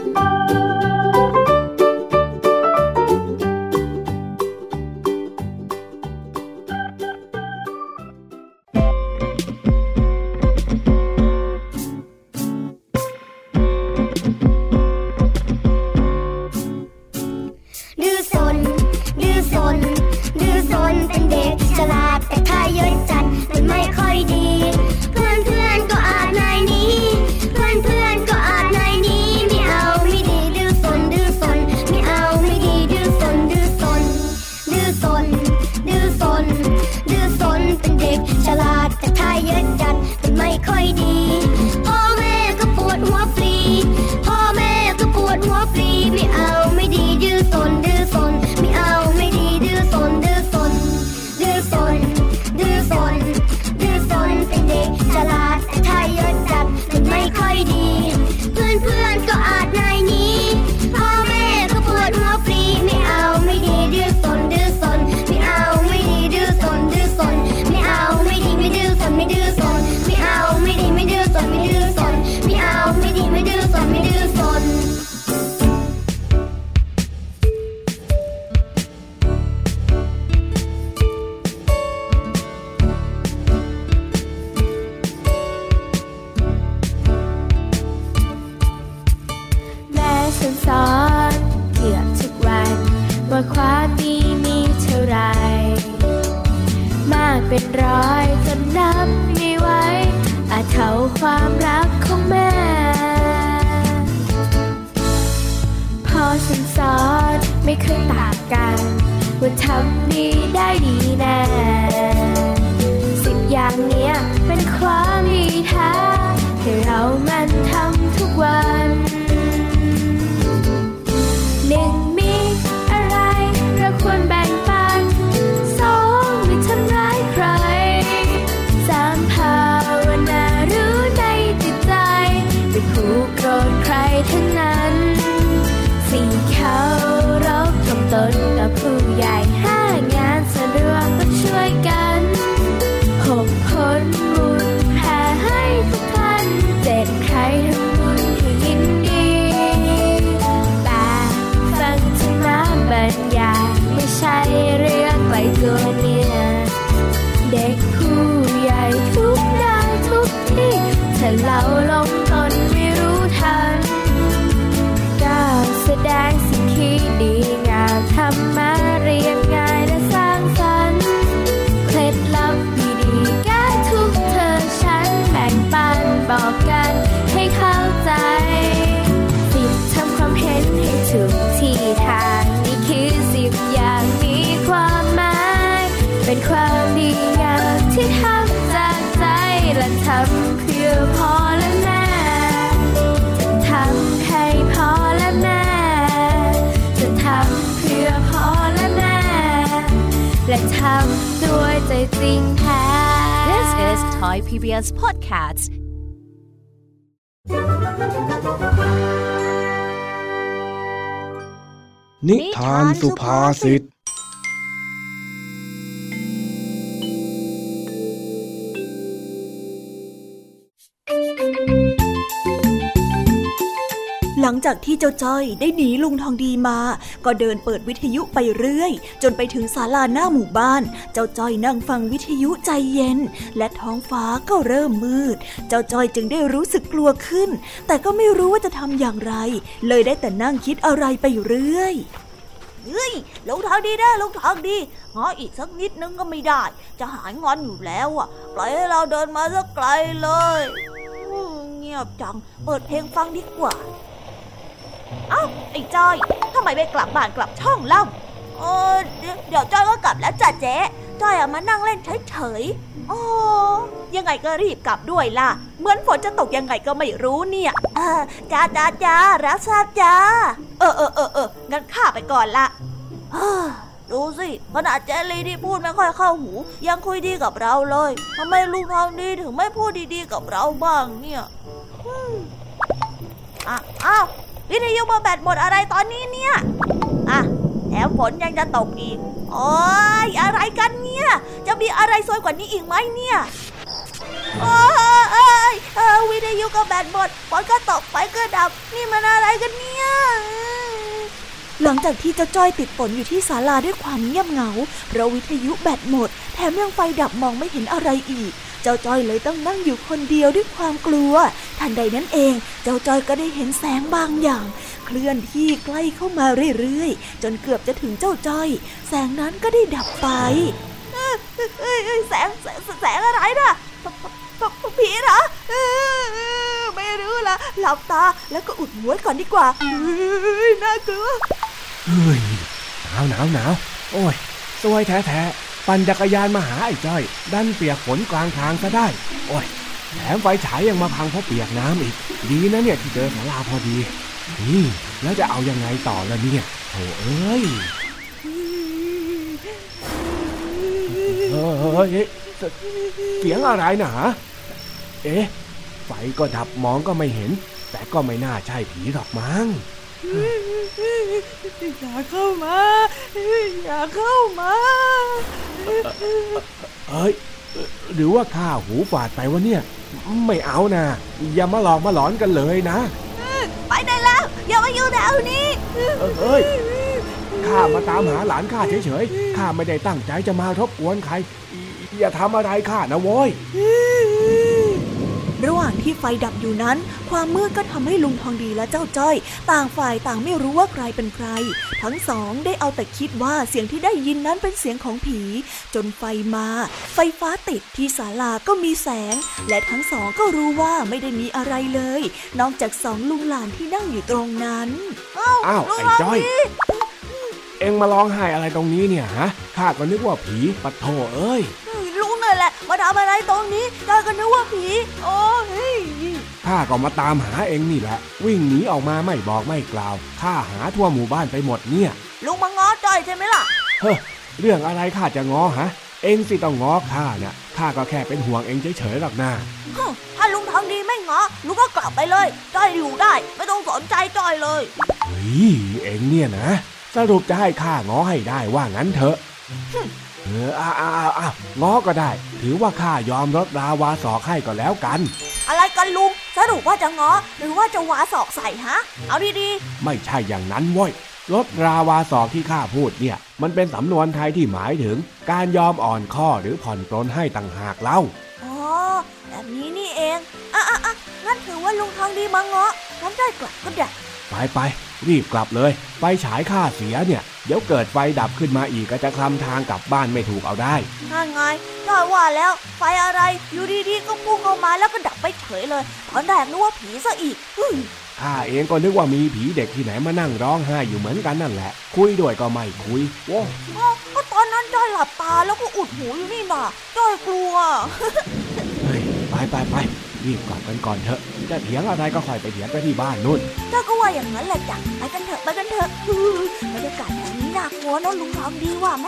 D: ต้นกับผู้ใหญ่
E: จริงแท้ This is Thai PBS Podcast
C: นิทานสุภาษิต
F: จากที่เจ้าจ้อยได้หนีลุงทองดีมา ก็เดินเปิดวิทยุไปเรื่อย จนไปถึงศาลาหน้าหมู่บ้าน เจ้าจ้อยนั่งฟังวิทยุใจเย็น และท้องฟ้าก็เริ่มมืด เจ้าจ้อยจึงได้รู้สึกกลัวขึ้น แต่ก็ไม่รู้ว่าจะทำอย่างไร เลยได้แต่นั่งคิดอะไรไปเรื่อย
A: เฮ้ยลุงทองดีนะลุงทองดีงออีกสักนิดนึงก็ไม่ได้ จะหายงอนอยู่แล้วอะ ปล่อยให้เราเดินมาสักไกลเลย เงียบจัง เปิดเพลงฟังดีกว่า เอ้าไอ้จ้อยทำไมไม่กลับบ้านกลับช่องเล่าเออเดี๋ยวจ้อยก็กลับแล้วจ้ะเจ๊จ้อยอะมานั่งเล่นเฉยๆอ๋อยังไงก็รีบกลับด้วยล่ะ เหมือนฝนจะตกยังไงก็ไม่รู้เนี่ยจ้าจ้าจ้ารับทราบจ้า เออเออเออเอองั้นข้าไปก่อนละดูสิขนาดเจลีที่พูดไม่ค่อยเข้าหู ยังคุยดีกับเราเลยทำไมลุงทองดีถึงไม่พูดดีๆกับเราบ้างเนี่ยอ้าว วิทยุมาแบตหมดอะไรตอนนี้เนี่ย อะแถมฝนยังจะตกอีก โอ้ยอะไรกันเนี่ย จะมีอะไรซวยกว่านี้อีกไหมเนี่ย โอ้ยวิทยุก็แบตหมดฝนก็ตกไฟก็ดับ นี่มันอะไรกันเนี่ย
F: หลังจากที่เจ้าจ้อยติดฝนอยู่ที่ศาลาด้วยความเงียบเหงาเพราะวิทยุแบตหมด แถมยังไฟดับมองไม่เห็นอะไรอีก เจ้าจ้อยเลยต้องนั่งอยู่คนเดียวด้วยความกลัว ทันใดนั้นเอง เจ้าจ้อยก็ได้เห็นแสงบางอย่าง เคลื่อนที่ใกล้เข้ามาเรื่อยๆ จนเกือบจะถึงเจ้าจ้อย แสงนั้นก็ได้ดับไป
A: แสงแสงแสงอะไรนะผีเหรอไม่รู้ละหลับตาแล้วก็อุดหัวก่อนดีกว่าน่ากลัว
C: เฮ้ยหนาวหนาวหนาวโอ้ยสวยแท้แท้ ปั่นจักรยานมาหาไอ้จ้อย ดันเปียกฝนกลางทางซะได้ โอ้ยแถมไฟฉายยังมาพังเพราะเปียกน้ำอีก ดีนะเนี่ยที่เจอสาราพอดี นี่แล้วจะเอายังไงต่อละเนี่ยโถเอ้ยเฮ้ยเสียงอะไรนะเอ๊ะ ไฟก็ดับมองก็ไม่เห็น แต่ก็ไม่น่าใช่ผีหรอกมั้ง
A: อย่าเข้ามา อย่าเข้ามา
C: เอ้ยหรือว่าข้าหูฝาดไปวะเนี่ย ไม่เอานะอย่ามาหลอกมาหลอนกันเลยนะ
A: ไปได้แล้ว อย่ามาอยู่แถวนี้
C: เอ้ยข้ามาตามหาหลานข้าเฉยๆข้าไม่ได้ตั้งใจจะมารบกวนใคร อย่าทำอะไรข้านะโว้ย
F: ระหว่างที่ไฟดับอยู่นั้น ความมืดก็ทำให้ลุงทองดีและเจ้าจ้อย ต่างฝ่ายต่างไม่รู้ว่าใครเป็นใคร ทั้งสองได้เอาแต่คิดว่าเสียงที่ได้ยินนั้นเป็นเสียงของผี จนไฟมา ไฟฟ้าติดที่ศาลาก็มีแสง และทั้งสองก็รู้ว่าไม่ได้มีอะไรเลย นอกจากสองลุงหลานที่นั่งอยู่ตรงนั้น
C: อ้าวไอ้จ้อยเอ็งมาร้องไห้อะไรตรงนี้เนี่ยฮะข้าก็นึกว่าผีปะโถเอ้ย
A: ยแหละมาทำอะไรตรงนี้ได้ก็นึกว่าผี โอ้ย
C: ข้าก็มาตามหาเองนี่แหละ วิ่งหนีออกมาไม่บอกไม่กล่าวข้าหาทั่วหมู่บ้านไปหมดเนี่ย
A: ลุงมาง้อจ้อยใช่ไหมล่ะ
C: เฮ้เรื่องอะไรข้าจะง้อฮะ เองสิต้องง้อข้าเนี่ยข้าก็แค่เป็นห่วงเองเฉยๆหรอกนะ
A: ถ้าลุงทำดีไม่ง้อลุงก็กลับไปเลยจ้อยอยู่ได้ ไม่ต้องสนใจจ้อยเลย
C: เฮ้ยเองเนี่ยนะ สรุปจะให้ข้าง้อให้ได้ว่างั้นเถอะ เอออ้าวอ้าวอ้าวง้อก็ได้ ถือว่าข้ายอมลดราวาสอกให้ก็แล้วกัน
A: อะไรกันลุงสรุปว่าจะง้อหรือว่าจะวาสอกใส่ฮะ เอาดี
C: ๆ ไม่ใช่อย่างนั้นว้ยลดราวาสอกที่ข้าพูดเนี่ย มันเป็นสำนวนไทยที่หมายถึง การยอมอ่อนข้อหรือผ่อนปลนให้ต่างหากเล่า
A: อ๋อแบบนี้นี่เองอะอะอะงั้นถือว่าลุงทองดีมาง้องั้นได้กลับก็ได้
C: ไปไปรีบกลับเลยไฟฉายค่าเสียเนี่ย เดี๋ยวเกิดไฟดับขึ้นมาอีกก็จะคลำทางกลับบ้านไม่ถูกเอาได้
A: นั่นไงก็ว่าแล้วไฟอะไรอยู่ดีๆก็พุ่งเข้ามาแล้วก็ดับไปเฉยเลยตอนแรกนึกว่าผีซะอีก
C: ข้าเองก็นึกว่ามีผีเด็กที่ไหนมานั่งร้องไห้อยู่เหมือนกันนั่นแหละ คุยด้วยก็ไม่คุยโอ้
A: ก็ตอนนั้นจ้อยหลับตาแล้วก็อุดหูอยู่นี่น่ะจ้อยกลัว
C: เฮ้ยไปไปไปรีบกลับกันก่อนเถอะ จะเถียงอะไรก็ค่อยไปเถียงไปที่บ้านนู่น
A: เจ้าก็ว่าอย่างนั้นแหละจ้ะไปกันเถอะไปกันเถอะบรรยากาศแบบนี้น่ากลัวนะลุงทองดีว่าไหม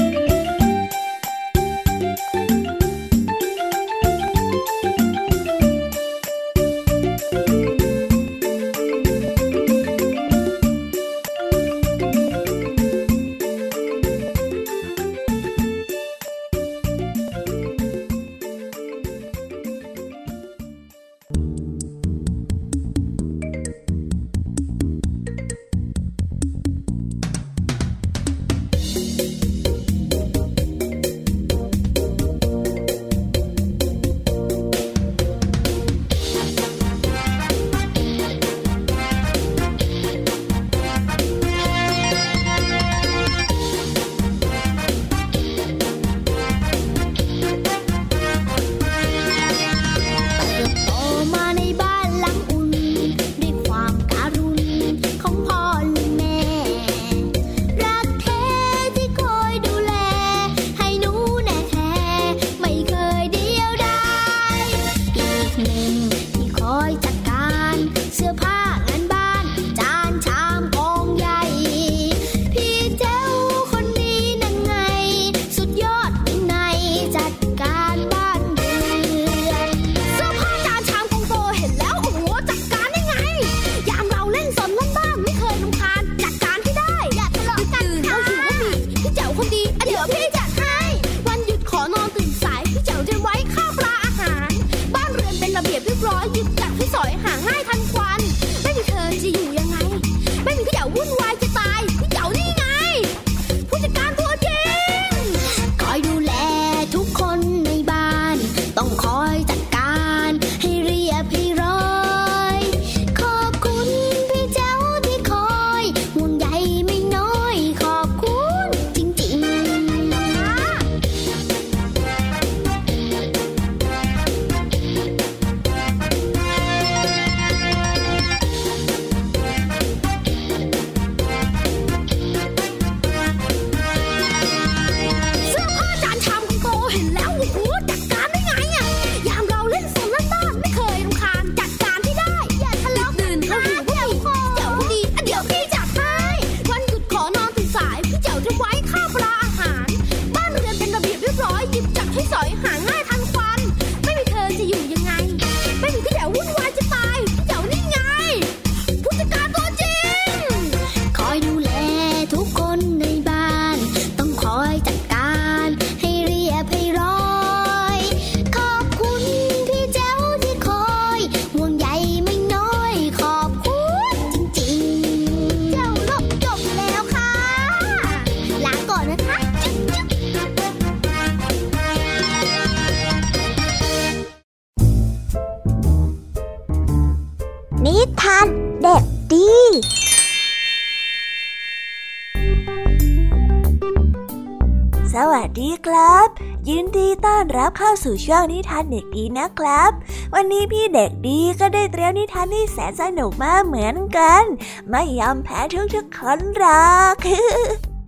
A: สู่ช่วงนิทานเด็กดีนะครับ วันนี้พี่เด็กดีก็ได้เตรียมนิทานที่แสนสนุกมาเหมือนกัน ไม่ยอมแพ้ทุกๆคนหรอก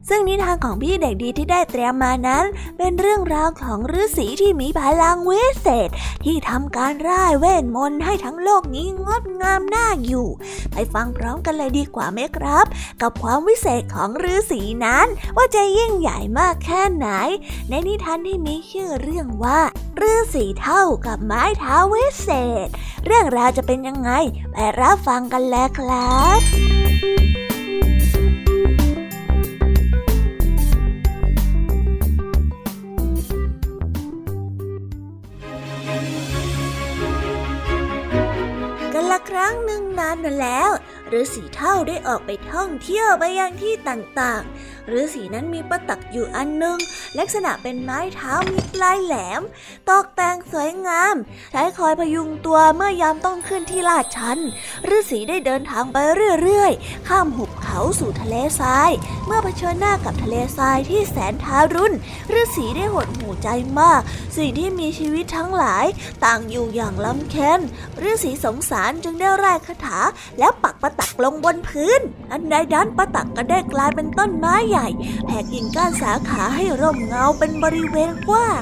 A: ซึ่งนิทานของพี่เด็กดีที่ได้เตรียมมานั้น เป็นเรื่องราวของฤาษีที่มีพลังวิเศษ ที่ทำการร่ายเวทมนต์ให้ทั้งโลกนี้งดงามน่าอยู่ ไปฟังพร้อมกันเลยดีกว่าไหมครับ กับความวิเศษของฤาษีนั้น ว่าจะยิ่งใหญ่มากแค่ไหน ในนิทานที่มีชื่อเรื่องว่า ฤาษีเท่ากับไม้เท้าวิเศษ เรื่องราวจะเป็นยังไง ไปรับฟังกันแล้วครับครั้งหนึ่งนานมาแล้วฤาษีเท่าได้ออกไปท่องเที่ยวไปยังที่ต่างๆ ฤาษีนั้นมีประตักอยู่อันหนึ่งลักษณะเป็นไม้เท้ามีปลายแหลม ตกแต่งสวยงาม ใช้คอยพยุงตัวเมื่อยามต้องขึ้นที่ลาดชันฤาษีได้เดินทางไปเรื่อยๆ ข้ามหุบ เขาเขาสู่ทะเลทราย เมื่อเผชิญหน้ากับทะเลทรายที่แสนทารุณฤาษีได้หดหูใจมาก สิ่งที่มีชีวิตทั้งหลาย ต่างอยู่อย่างลำเค็นฤาษีสงสารจึงได้ไล่คาถา แล้วปักประตักลงบนพื้น อันใดดันประตักก็ได้กลายเป็นต้นไม้ใหญ่แผ่กิ่งก้านสาขาให้ร่มเงาเป็นบริเวณกว้าง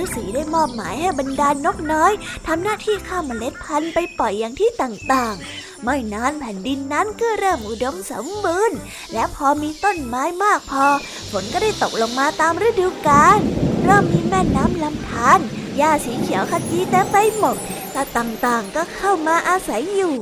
A: ฤาษีได้มอบหมายให้บรรดานนกน้อยทำหน้าที่ข้ามเมล็ดพันธุ์ไปปล่อยอย่างที่ต่างๆ ไม่นานแผ่นดินนั้นก็เริ่มอุดมสมบูรณ์ และพอมีต้นไม้มากพอ ฝนก็ได้ตกลงมาตามฤดูกาลเริ่มมีแม่น้ำลำธารหญ้าสีเขียวขจีเต็มไปหมดสัตว์ต่างๆ ก็เข้ามาอาศัยอยู่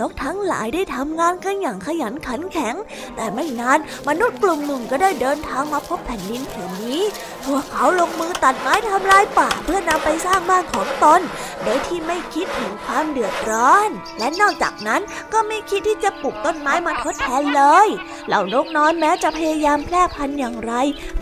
A: นกทั้งหลายได้ทำงานกันอย่างขยันขันแข็ง แต่ไม่นานมนุษย์กลุ่มหนึ่งก็ได้เดินทางมาพบแผ่นดินผืนนี้ พวกเขาลงมือตัดไม้ทำลายป่าเพื่อนำไปสร้างบ้านของตน โดยที่ไม่คิดถึงความเดือดร้อน และนอกจากนั้นก็ไม่คิดที่จะปลูกต้นไม้มาทดแทนเลย เหล่านกน้อยแม้จะพยายามแพร่พันธุ์อย่างไร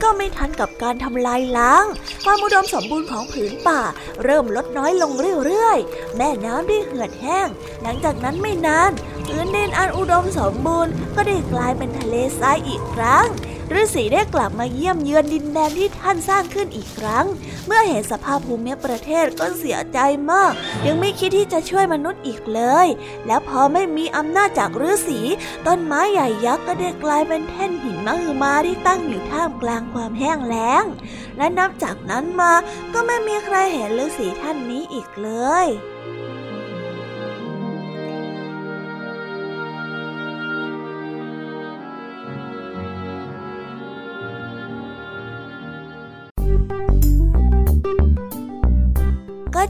A: ก็ไม่ทันกับการทำลายล้าง ความอุดมสมบูรณ์ของผืนป่า เริ่มลดน้อยลงเรื่อยๆ แม่น้ำได้เหือดแห้ง หลังจากนั้นไม่นานพื้นดินอันอุดมสมบูรณ์ก็ได้กลายเป็นทะเลทรายอีกครั้ง ฤาษีได้กลับมาเยี่ยมเยือนดินแดนที่ท่านสร้างขึ้นอีกครั้ง เมื่อเห็นสภาพภูมิประเทศก็เสียใจมาก ยังไม่คิดที่จะช่วยมนุษย์อีกเลย แล้วพอไม่มีอำนาจจากฤาษีต้นไม้ใหญ่ยักษ์ก็ได้กลายเป็นแท่นหินมหึมาที่ตั้งอยู่ท่ามกลางความแห้งแล้ง และนับจากนั้นมาก็ไม่มีใครเห็นฤาษีท่านนี้อีกเลย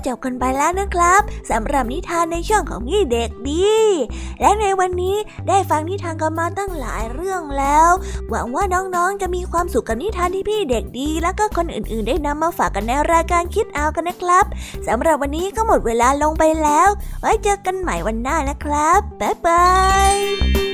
A: จบกันไปแล้วนะครับสำหรับนิทานในช่องของพี่เด็กดี และในวันนี้ได้ฟังนิทานกันมาตั้งหลายเรื่องแล้ว หวังว่าน้องๆจะมีความสุขกับนิทานที่พี่เด็กดี และก็คนอื่นๆ ได้นำมาฝากกันในรายการคิดเอากันนะครับสำหรับวันนี้ก็หมดเวลาลงไปแล้ว ไว้เจอกันใหม่วันหน้านะครับบ๊ายบาย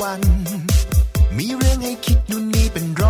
G: วัน มีเรื่องให้คิดนู่นนี่เป็นร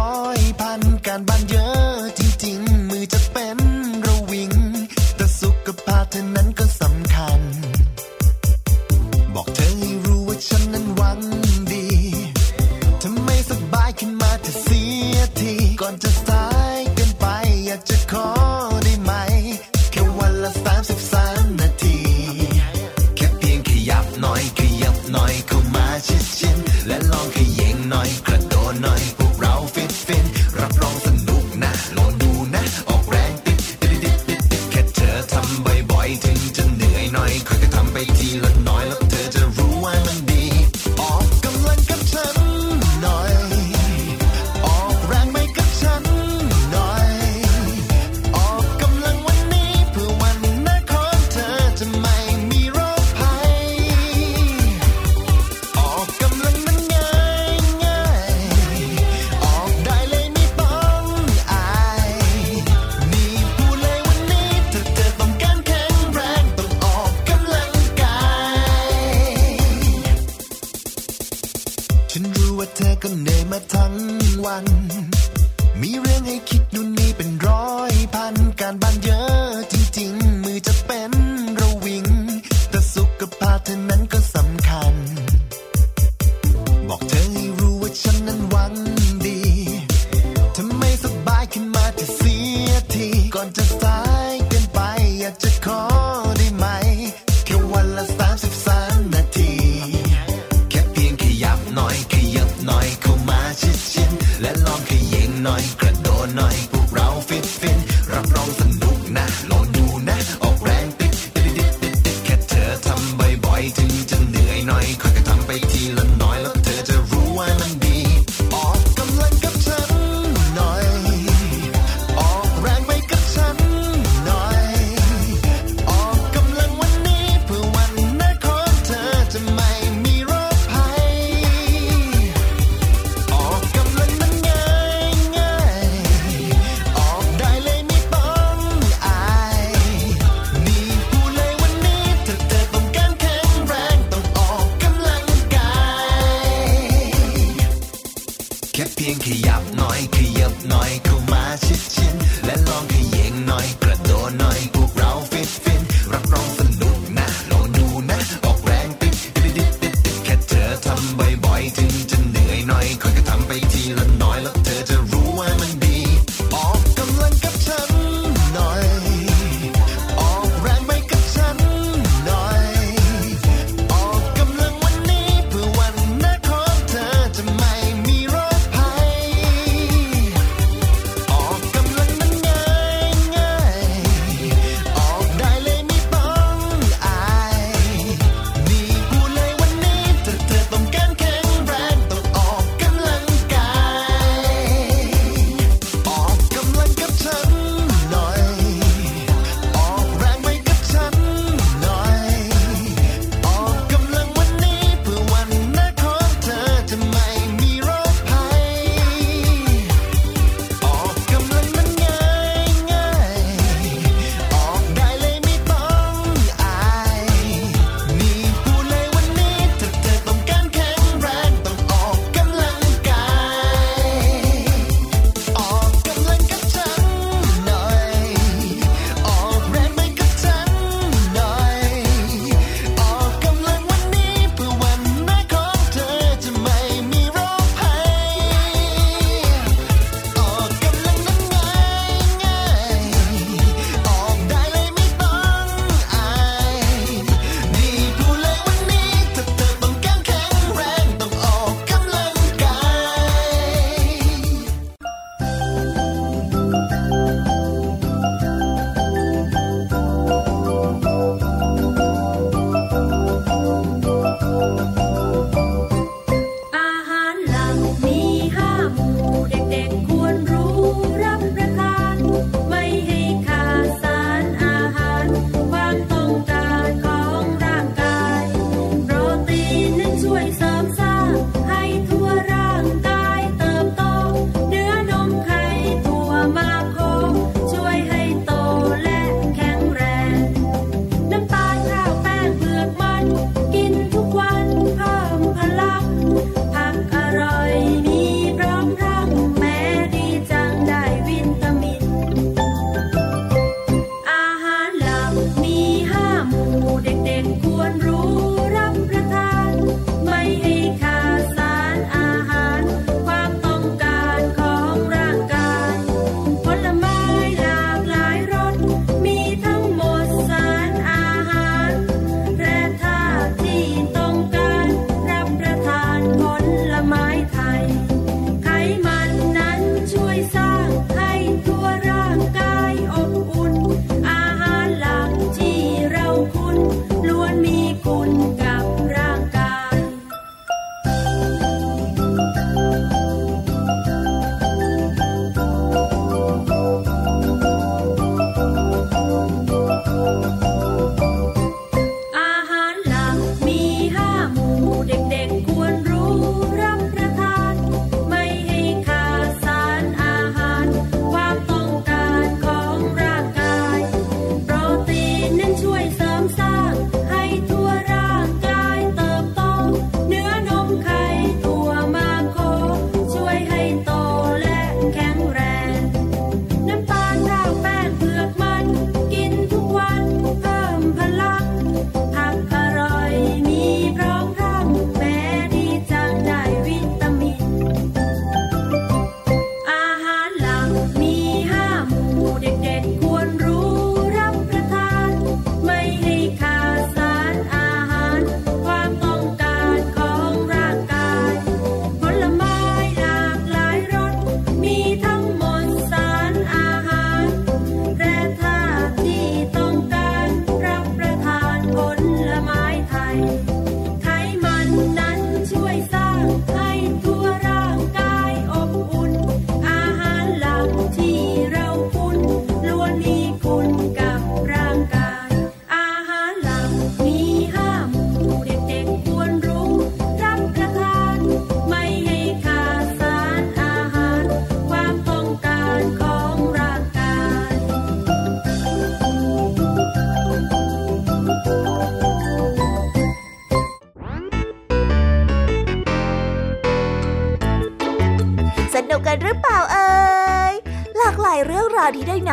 G: ขยิ
A: ง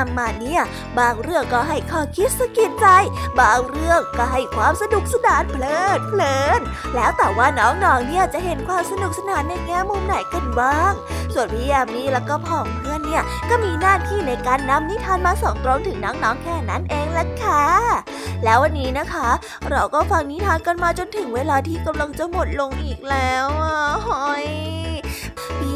A: รามาเนี่ย บางเรื่องก็ให้ข้อคิดสะกิดใจ บางเรื่องก็ให้ความสนุกสนานเพลิดเพลิน แล้วแต่ว่าน้องๆเนี่ยจะเห็นความสนุกสนานในแง่มุมไหนกันบ้าง ส่วนพี่ยามีแล้วก็พ่องเพื่อนเนี่ยก็มีหน้าที่ในการนำนิทานมาส่องตรงถึงน้องๆแค่นั้นเองละค่ะ แล้ววันนี้นะคะ เราก็ฟังนิทานกันมาจนถึงเวลาที่กำลังจะหมดลงอีกแล้วอะหอย